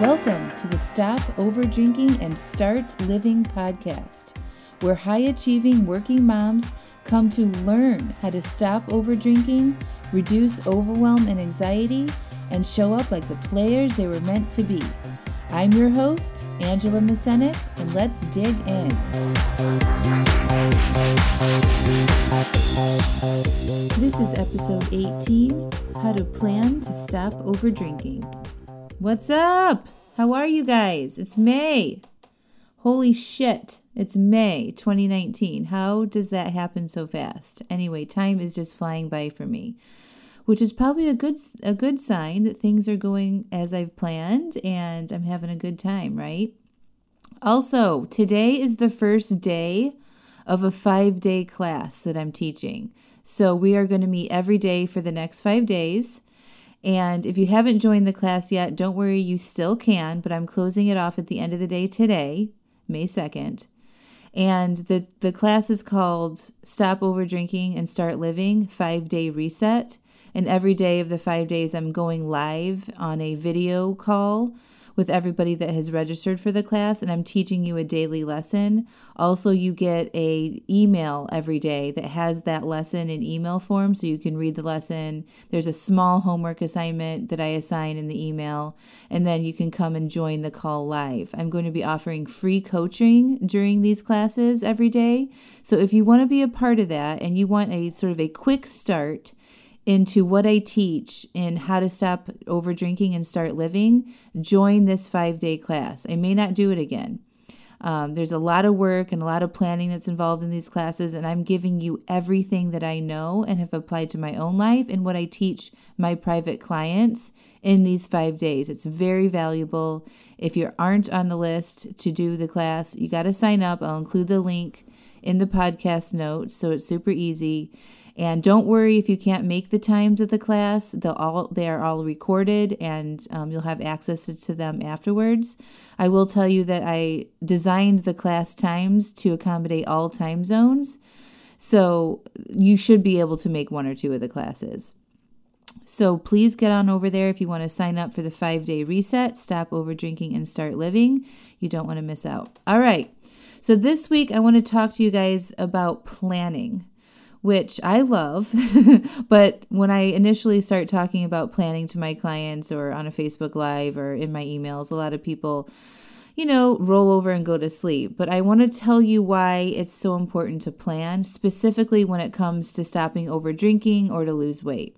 Welcome to the Stop Over Drinking and Start Living podcast, where high achieving working moms come to learn how to stop overdrinking, reduce overwhelm and anxiety, and show up like the players they were meant to be. I'm your host, Angela Masenik, and let's dig in. This is episode 18 How to Plan to Stop Over Drinking. What's up? How are you guys? It's May. Holy shit. It's May 2019. How does that happen so fast? Anyway, time is just flying by for me, which is probably a good a good sign that things are going as I've planned and I'm having a good time, right? Also, today is the first day of a 5-day class that I'm teaching. So, we are going to meet every day for the next 5 days. And if you haven't joined the class yet, don't worry, you still can, but I'm closing it off at the end of the day today, May 2nd. And the, the class is called Stop Over Drinking and Start Living Five Day Reset. And every day of the five days, I'm going live on a video call with everybody that has registered for the class and I'm teaching you a daily lesson. Also, you get a email every day that has that lesson in email form so you can read the lesson. There's a small homework assignment that I assign in the email and then you can come and join the call live. I'm going to be offering free coaching during these classes every day. So if you want to be a part of that and you want a sort of a quick start, into what I teach in how to stop over drinking and start living, join this five day class. I may not do it again. Um, there's a lot of work and a lot of planning that's involved in these classes, and I'm giving you everything that I know and have applied to my own life and what I teach my private clients in these five days. It's very valuable. If you aren't on the list to do the class, you got to sign up. I'll include the link in the podcast notes, so it's super easy. And don't worry if you can't make the times of the class; they'll all they are all recorded, and um, you'll have access to them afterwards. I will tell you that I designed the class times to accommodate all time zones, so you should be able to make one or two of the classes. So please get on over there if you want to sign up for the five day reset, stop over drinking and start living. You don't want to miss out. All right. So this week I want to talk to you guys about planning which I love. but when I initially start talking about planning to my clients or on a Facebook Live or in my emails, a lot of people, you know, roll over and go to sleep. But I want to tell you why it's so important to plan, specifically when it comes to stopping over drinking or to lose weight.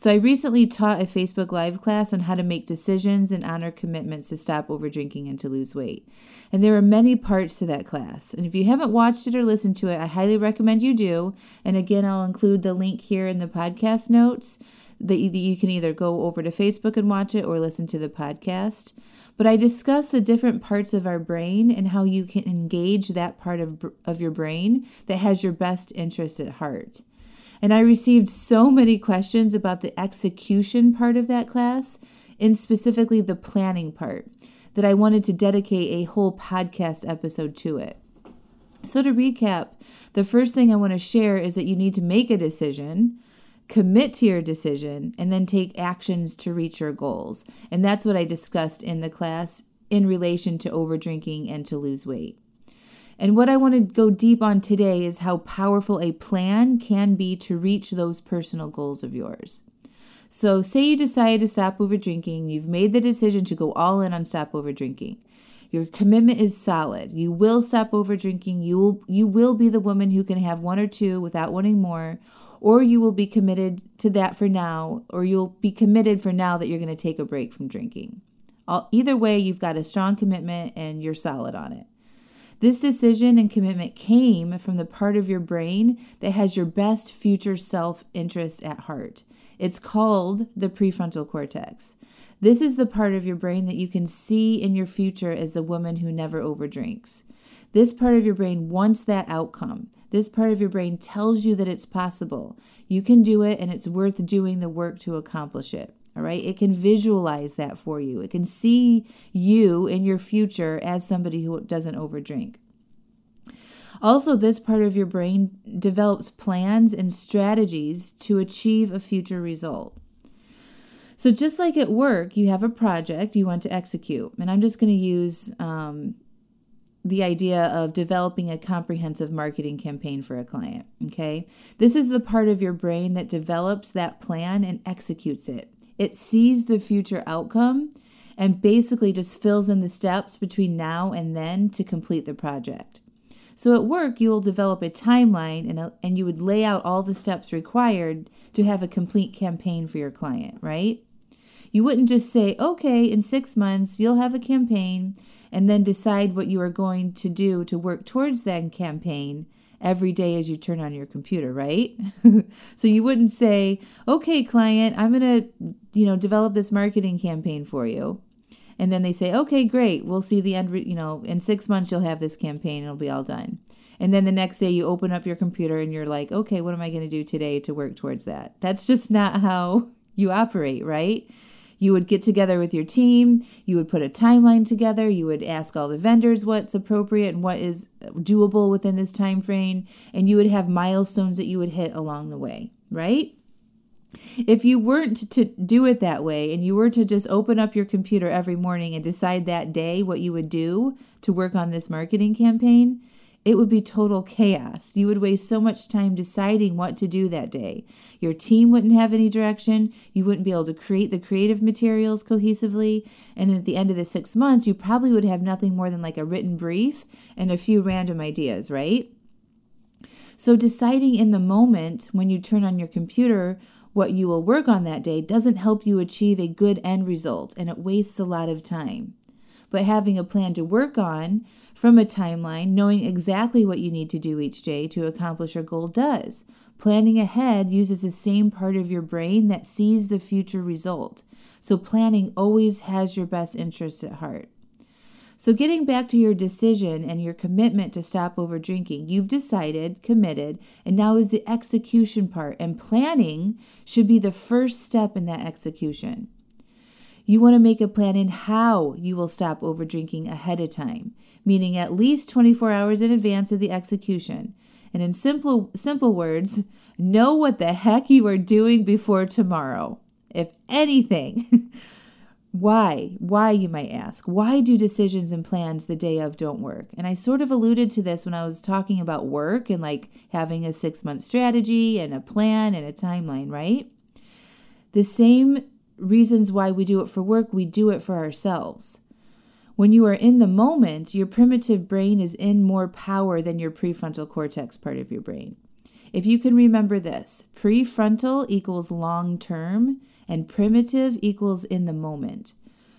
So I recently taught a Facebook Live class on how to make decisions and honor commitments to stop over drinking and to lose weight. And there are many parts to that class. And if you haven't watched it or listened to it, I highly recommend you do. And again, I'll include the link here in the podcast notes that you can either go over to Facebook and watch it or listen to the podcast. But I discuss the different parts of our brain and how you can engage that part of, of your brain that has your best interest at heart. And I received so many questions about the execution part of that class, and specifically the planning part, that I wanted to dedicate a whole podcast episode to it. So, to recap, the first thing I want to share is that you need to make a decision, commit to your decision, and then take actions to reach your goals. And that's what I discussed in the class in relation to overdrinking and to lose weight. And what I want to go deep on today is how powerful a plan can be to reach those personal goals of yours. So, say you decide to stop over drinking, you've made the decision to go all in on stop over drinking. Your commitment is solid. You will stop over drinking. You will, you will be the woman who can have one or two without wanting more, or you will be committed to that for now, or you'll be committed for now that you're going to take a break from drinking. All, either way, you've got a strong commitment and you're solid on it. This decision and commitment came from the part of your brain that has your best future self interest at heart. It's called the prefrontal cortex. This is the part of your brain that you can see in your future as the woman who never overdrinks. This part of your brain wants that outcome. This part of your brain tells you that it's possible. You can do it and it's worth doing the work to accomplish it. All right. It can visualize that for you. It can see you in your future as somebody who doesn't overdrink. Also, this part of your brain develops plans and strategies to achieve a future result. So, just like at work, you have a project you want to execute. And I'm just going to use um, the idea of developing a comprehensive marketing campaign for a client. Okay. This is the part of your brain that develops that plan and executes it. It sees the future outcome and basically just fills in the steps between now and then to complete the project. So at work, you will develop a timeline and, a, and you would lay out all the steps required to have a complete campaign for your client, right? You wouldn't just say, okay, in six months, you'll have a campaign and then decide what you are going to do to work towards that campaign every day as you turn on your computer, right? so you wouldn't say, "Okay, client, I'm going to, you know, develop this marketing campaign for you." And then they say, "Okay, great. We'll see the end, you know, in 6 months you'll have this campaign, it'll be all done." And then the next day you open up your computer and you're like, "Okay, what am I going to do today to work towards that?" That's just not how you operate, right? You would get together with your team, you would put a timeline together, you would ask all the vendors what's appropriate and what is doable within this time frame, and you would have milestones that you would hit along the way, right? If you weren't to do it that way and you were to just open up your computer every morning and decide that day what you would do to work on this marketing campaign, it would be total chaos. You would waste so much time deciding what to do that day. Your team wouldn't have any direction. You wouldn't be able to create the creative materials cohesively. And at the end of the six months, you probably would have nothing more than like a written brief and a few random ideas, right? So, deciding in the moment when you turn on your computer what you will work on that day doesn't help you achieve a good end result and it wastes a lot of time but having a plan to work on from a timeline, knowing exactly what you need to do each day to accomplish your goal does. Planning ahead uses the same part of your brain that sees the future result. So, planning always has your best interest at heart. So, getting back to your decision and your commitment to stop over drinking, you've decided, committed, and now is the execution part. And planning should be the first step in that execution. You want to make a plan in how you will stop over drinking ahead of time, meaning at least 24 hours in advance of the execution. And in simple simple words, know what the heck you are doing before tomorrow. If anything. Why? Why, you might ask? Why do decisions and plans the day of don't work? And I sort of alluded to this when I was talking about work and like having a six month strategy and a plan and a timeline, right? The same reasons why we do it for work, we do it for ourselves. When you are in the moment, your primitive brain is in more power than your prefrontal cortex part of your brain. If you can remember this, prefrontal equals long term and primitive equals in the moment.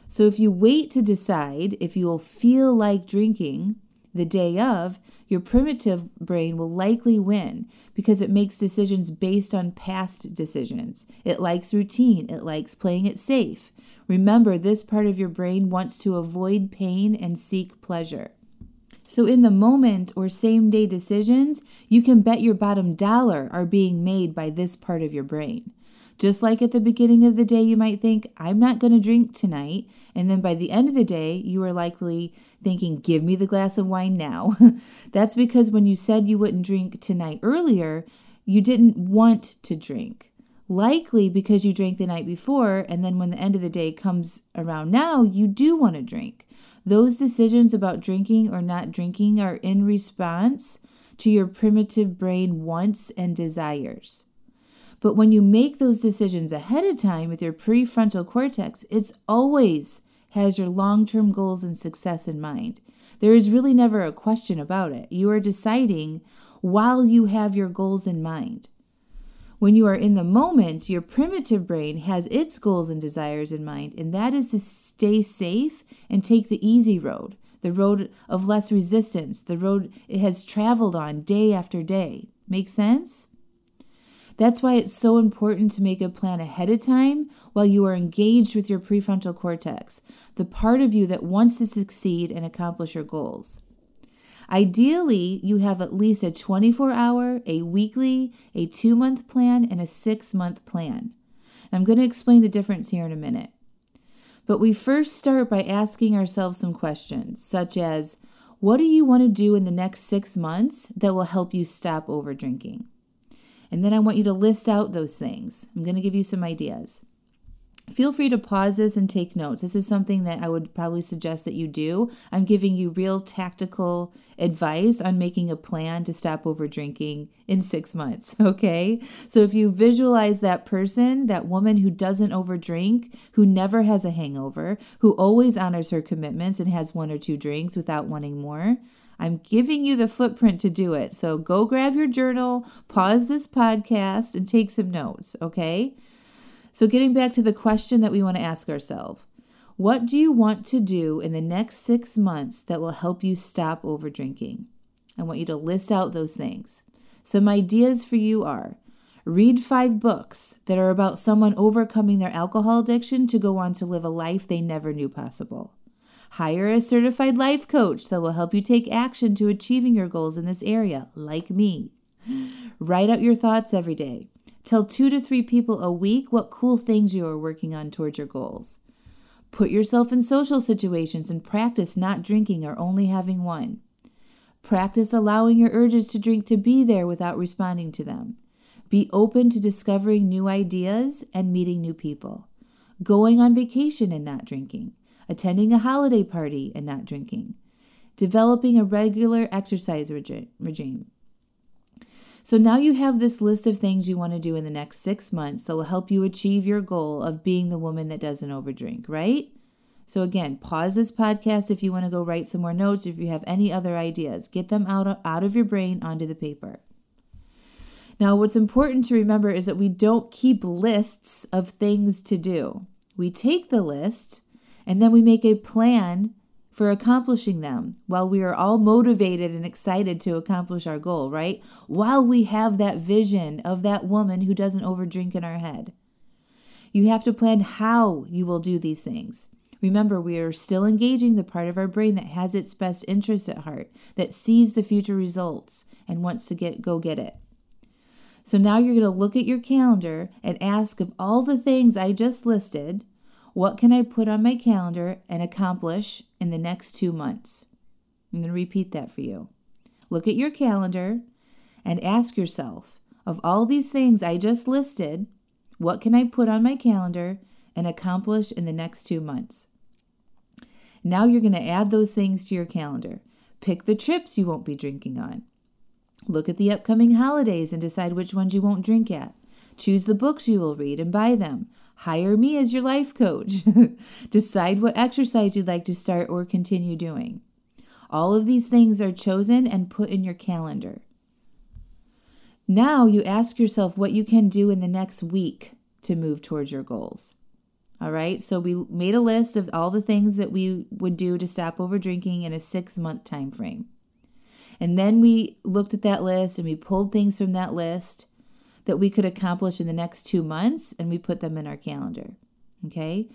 So if you wait to decide if you will feel like drinking, the day of, your primitive brain will likely win because it makes decisions based on past decisions. It likes routine, it likes playing it safe. Remember, this part of your brain wants to avoid pain and seek pleasure. So, in the moment or same day decisions, you can bet your bottom dollar are being made by this part of your brain. Just like at the beginning of the day, you might think, I'm not going to drink tonight. And then by the end of the day, you are likely thinking, Give me the glass of wine now. That's because when you said you wouldn't drink tonight earlier, you didn't want to drink. Likely because you drank the night before, and then when the end of the day comes around now, you do want to drink. Those decisions about drinking or not drinking are in response to your primitive brain wants and desires. But when you make those decisions ahead of time with your prefrontal cortex, it's always has your long term goals and success in mind. There is really never a question about it. You are deciding while you have your goals in mind. When you are in the moment, your primitive brain has its goals and desires in mind, and that is to stay safe and take the easy road, the road of less resistance, the road it has traveled on day after day. Make sense? That's why it's so important to make a plan ahead of time while you are engaged with your prefrontal cortex, the part of you that wants to succeed and accomplish your goals. Ideally, you have at least a 24 hour, a weekly, a two month plan, and a six month plan. I'm going to explain the difference here in a minute. But we first start by asking ourselves some questions, such as What do you want to do in the next six months that will help you stop over drinking? And then I want you to list out those things. I'm going to give you some ideas. feel free to pause this and take notes. This is something that I would probably suggest that you do. I'm giving you real tactical advice on making a plan to stop over drinking in six months. Okay. So if you visualize that person, that woman who doesn't overdrink, who never has a hangover, who always honors her commitments and has one or two drinks without wanting more, I'm giving you the footprint to do it. So go grab your journal, pause this podcast, and take some notes. Okay. So, getting back to the question that we want to ask ourselves what do you want to do in the next six months that will help you stop over drinking? I want you to list out those things. Some ideas for you are read five books that are about someone overcoming their alcohol addiction to go on to live a life they never knew possible. Hire a certified life coach that will help you take action to achieving your goals in this area, like me. Write out your thoughts every day. Tell two to three people a week what cool things you are working on towards your goals. Put yourself in social situations and practice not drinking or only having one. Practice allowing your urges to drink to be there without responding to them. Be open to discovering new ideas and meeting new people. Going on vacation and not drinking. Attending a holiday party and not drinking. Developing a regular exercise regime. So now you have this list of things you want to do in the next six months that will help you achieve your goal of being the woman that doesn't overdrink, right? So again, pause this podcast if you want to go write some more notes, if you have any other ideas. Get them out of, out of your brain onto the paper. Now, what's important to remember is that we don't keep lists of things to do. We take the list and then we make a plan for accomplishing them while we are all motivated and excited to accomplish our goal, right? While we have that vision of that woman who doesn't overdrink in our head. You have to plan how you will do these things. Remember, we are still engaging the part of our brain that has its best interests at heart, that sees the future results and wants to get go get it. So now you're going to look at your calendar and ask of all the things I just listed, what can I put on my calendar and accomplish in the next two months? I'm going to repeat that for you. Look at your calendar and ask yourself of all these things I just listed, what can I put on my calendar and accomplish in the next two months? Now you're going to add those things to your calendar. Pick the trips you won't be drinking on. Look at the upcoming holidays and decide which ones you won't drink at. Choose the books you will read and buy them. Hire me as your life coach. Decide what exercise you'd like to start or continue doing. All of these things are chosen and put in your calendar. Now you ask yourself what you can do in the next week to move towards your goals. All right, so we made a list of all the things that we would do to stop over drinking in a six month time frame. And then we looked at that list and we pulled things from that list that we could accomplish in the next two months and we put them in our calendar. Okay.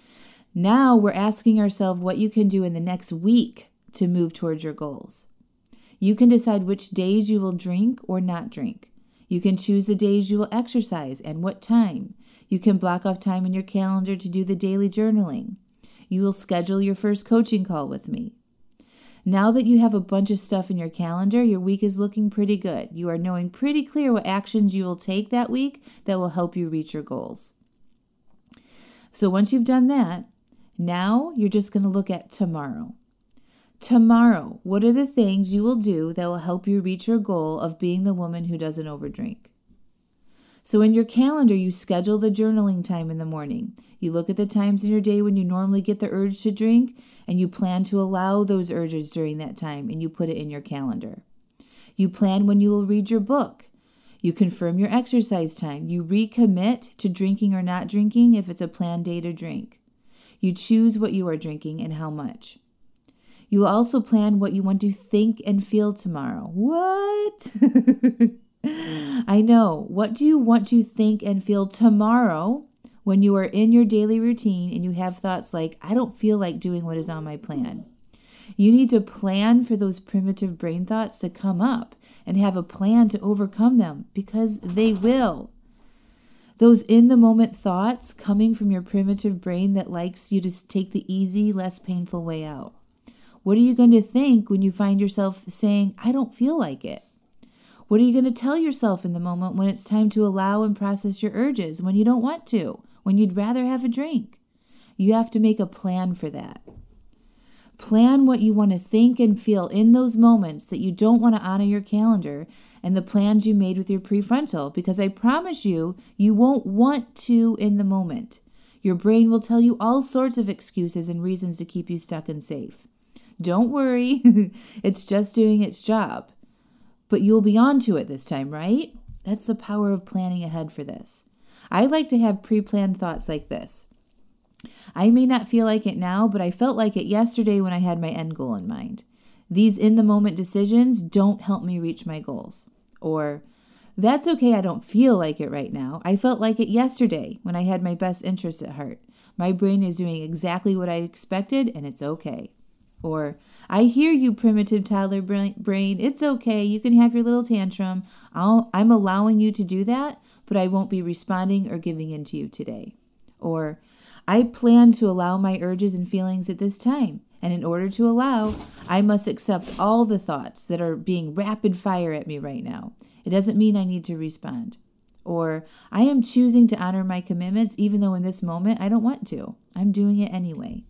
Now we're asking ourselves what you can do in the next week to move towards your goals. You can decide which days you will drink or not drink. You can choose the days you will exercise and what time. You can block off time in your calendar to do the daily journaling. You will schedule your first coaching call with me. Now that you have a bunch of stuff in your calendar, your week is looking pretty good. You are knowing pretty clear what actions you will take that week that will help you reach your goals. So once you've done that, now you're just going to look at tomorrow. Tomorrow, what are the things you will do that will help you reach your goal of being the woman who doesn't overdrink? So, in your calendar, you schedule the journaling time in the morning. You look at the times in your day when you normally get the urge to drink, and you plan to allow those urges during that time, and you put it in your calendar. You plan when you will read your book. You confirm your exercise time. You recommit to drinking or not drinking if it's a planned day to drink. You choose what you are drinking and how much. You will also plan what you want to think and feel tomorrow. What? I know. What do you want to think and feel tomorrow when you are in your daily routine and you have thoughts like, I don't feel like doing what is on my plan? You need to plan for those primitive brain thoughts to come up and have a plan to overcome them because they will. Those in the moment thoughts coming from your primitive brain that likes you to take the easy, less painful way out. What are you going to think when you find yourself saying, I don't feel like it? What are you going to tell yourself in the moment when it's time to allow and process your urges when you don't want to, when you'd rather have a drink? You have to make a plan for that. Plan what you want to think and feel in those moments that you don't want to honor your calendar and the plans you made with your prefrontal because I promise you, you won't want to in the moment. Your brain will tell you all sorts of excuses and reasons to keep you stuck and safe. Don't worry, it's just doing its job. But you'll be on to it this time, right? That's the power of planning ahead for this. I like to have pre planned thoughts like this. I may not feel like it now, but I felt like it yesterday when I had my end goal in mind. These in the moment decisions don't help me reach my goals. Or, that's okay, I don't feel like it right now. I felt like it yesterday when I had my best interest at heart. My brain is doing exactly what I expected, and it's okay. Or, I hear you, primitive toddler brain. It's okay. You can have your little tantrum. i am allowing you to do that, but I won't be responding or giving in to you today. Or, I plan to allow my urges and feelings at this time. And in order to allow, I must accept all the thoughts that are being rapid fire at me right now. It doesn't mean I need to respond. Or I am choosing to honor my commitments even though in this moment I don't want to. I'm doing it anyway.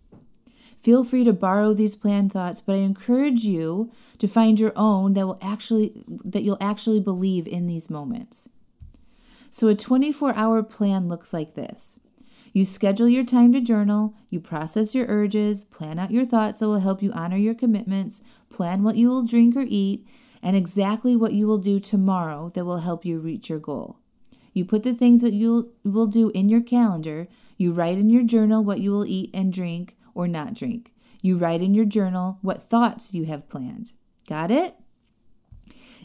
Feel free to borrow these planned thoughts, but I encourage you to find your own that will actually that you'll actually believe in these moments. So a 24-hour plan looks like this. You schedule your time to journal, you process your urges, plan out your thoughts that will help you honor your commitments, plan what you will drink or eat, and exactly what you will do tomorrow that will help you reach your goal. You put the things that you will do in your calendar. You write in your journal what you will eat and drink or not drink. You write in your journal what thoughts you have planned. Got it?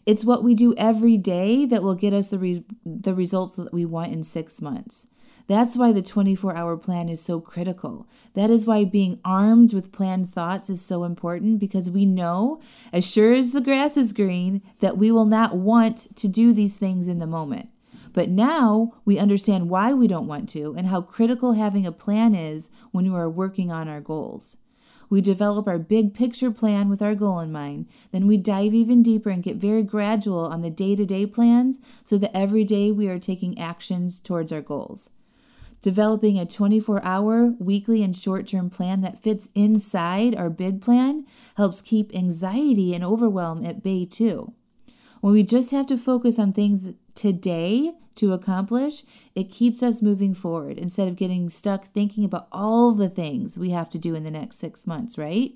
It's what we do every day that will get us the, re- the results that we want in six months. That's why the 24 hour plan is so critical. That is why being armed with planned thoughts is so important because we know, as sure as the grass is green, that we will not want to do these things in the moment. But now we understand why we don't want to and how critical having a plan is when we are working on our goals. We develop our big picture plan with our goal in mind. Then we dive even deeper and get very gradual on the day to day plans so that every day we are taking actions towards our goals. Developing a 24 hour, weekly, and short term plan that fits inside our big plan helps keep anxiety and overwhelm at bay too. When we just have to focus on things today to accomplish, it keeps us moving forward instead of getting stuck thinking about all the things we have to do in the next six months, right?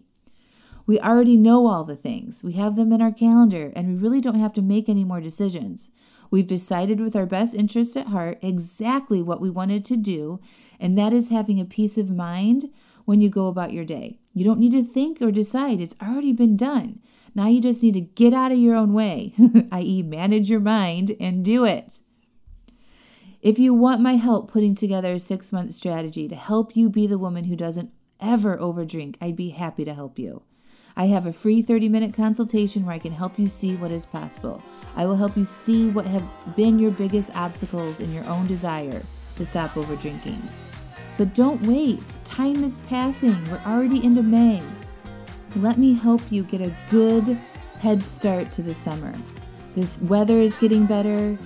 We already know all the things. We have them in our calendar, and we really don't have to make any more decisions. We've decided with our best interest at heart exactly what we wanted to do, and that is having a peace of mind when you go about your day. You don't need to think or decide, it's already been done. Now you just need to get out of your own way, i.e., manage your mind and do it. If you want my help putting together a six month strategy to help you be the woman who doesn't ever overdrink, I'd be happy to help you. I have a free 30 minute consultation where I can help you see what is possible. I will help you see what have been your biggest obstacles in your own desire to stop over drinking. But don't wait, time is passing. We're already into May. Let me help you get a good head start to the summer. This weather is getting better.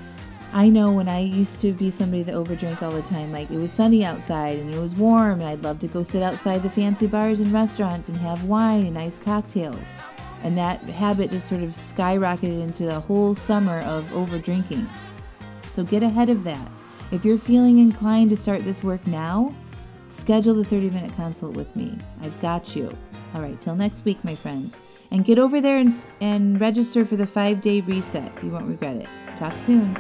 I know when I used to be somebody that overdrank all the time, like it was sunny outside and it was warm, and I'd love to go sit outside the fancy bars and restaurants and have wine and nice cocktails. And that habit just sort of skyrocketed into the whole summer of overdrinking. So get ahead of that. If you're feeling inclined to start this work now, schedule the 30 minute consult with me. I've got you. All right, till next week, my friends. And get over there and, and register for the five day reset. You won't regret it. Talk soon.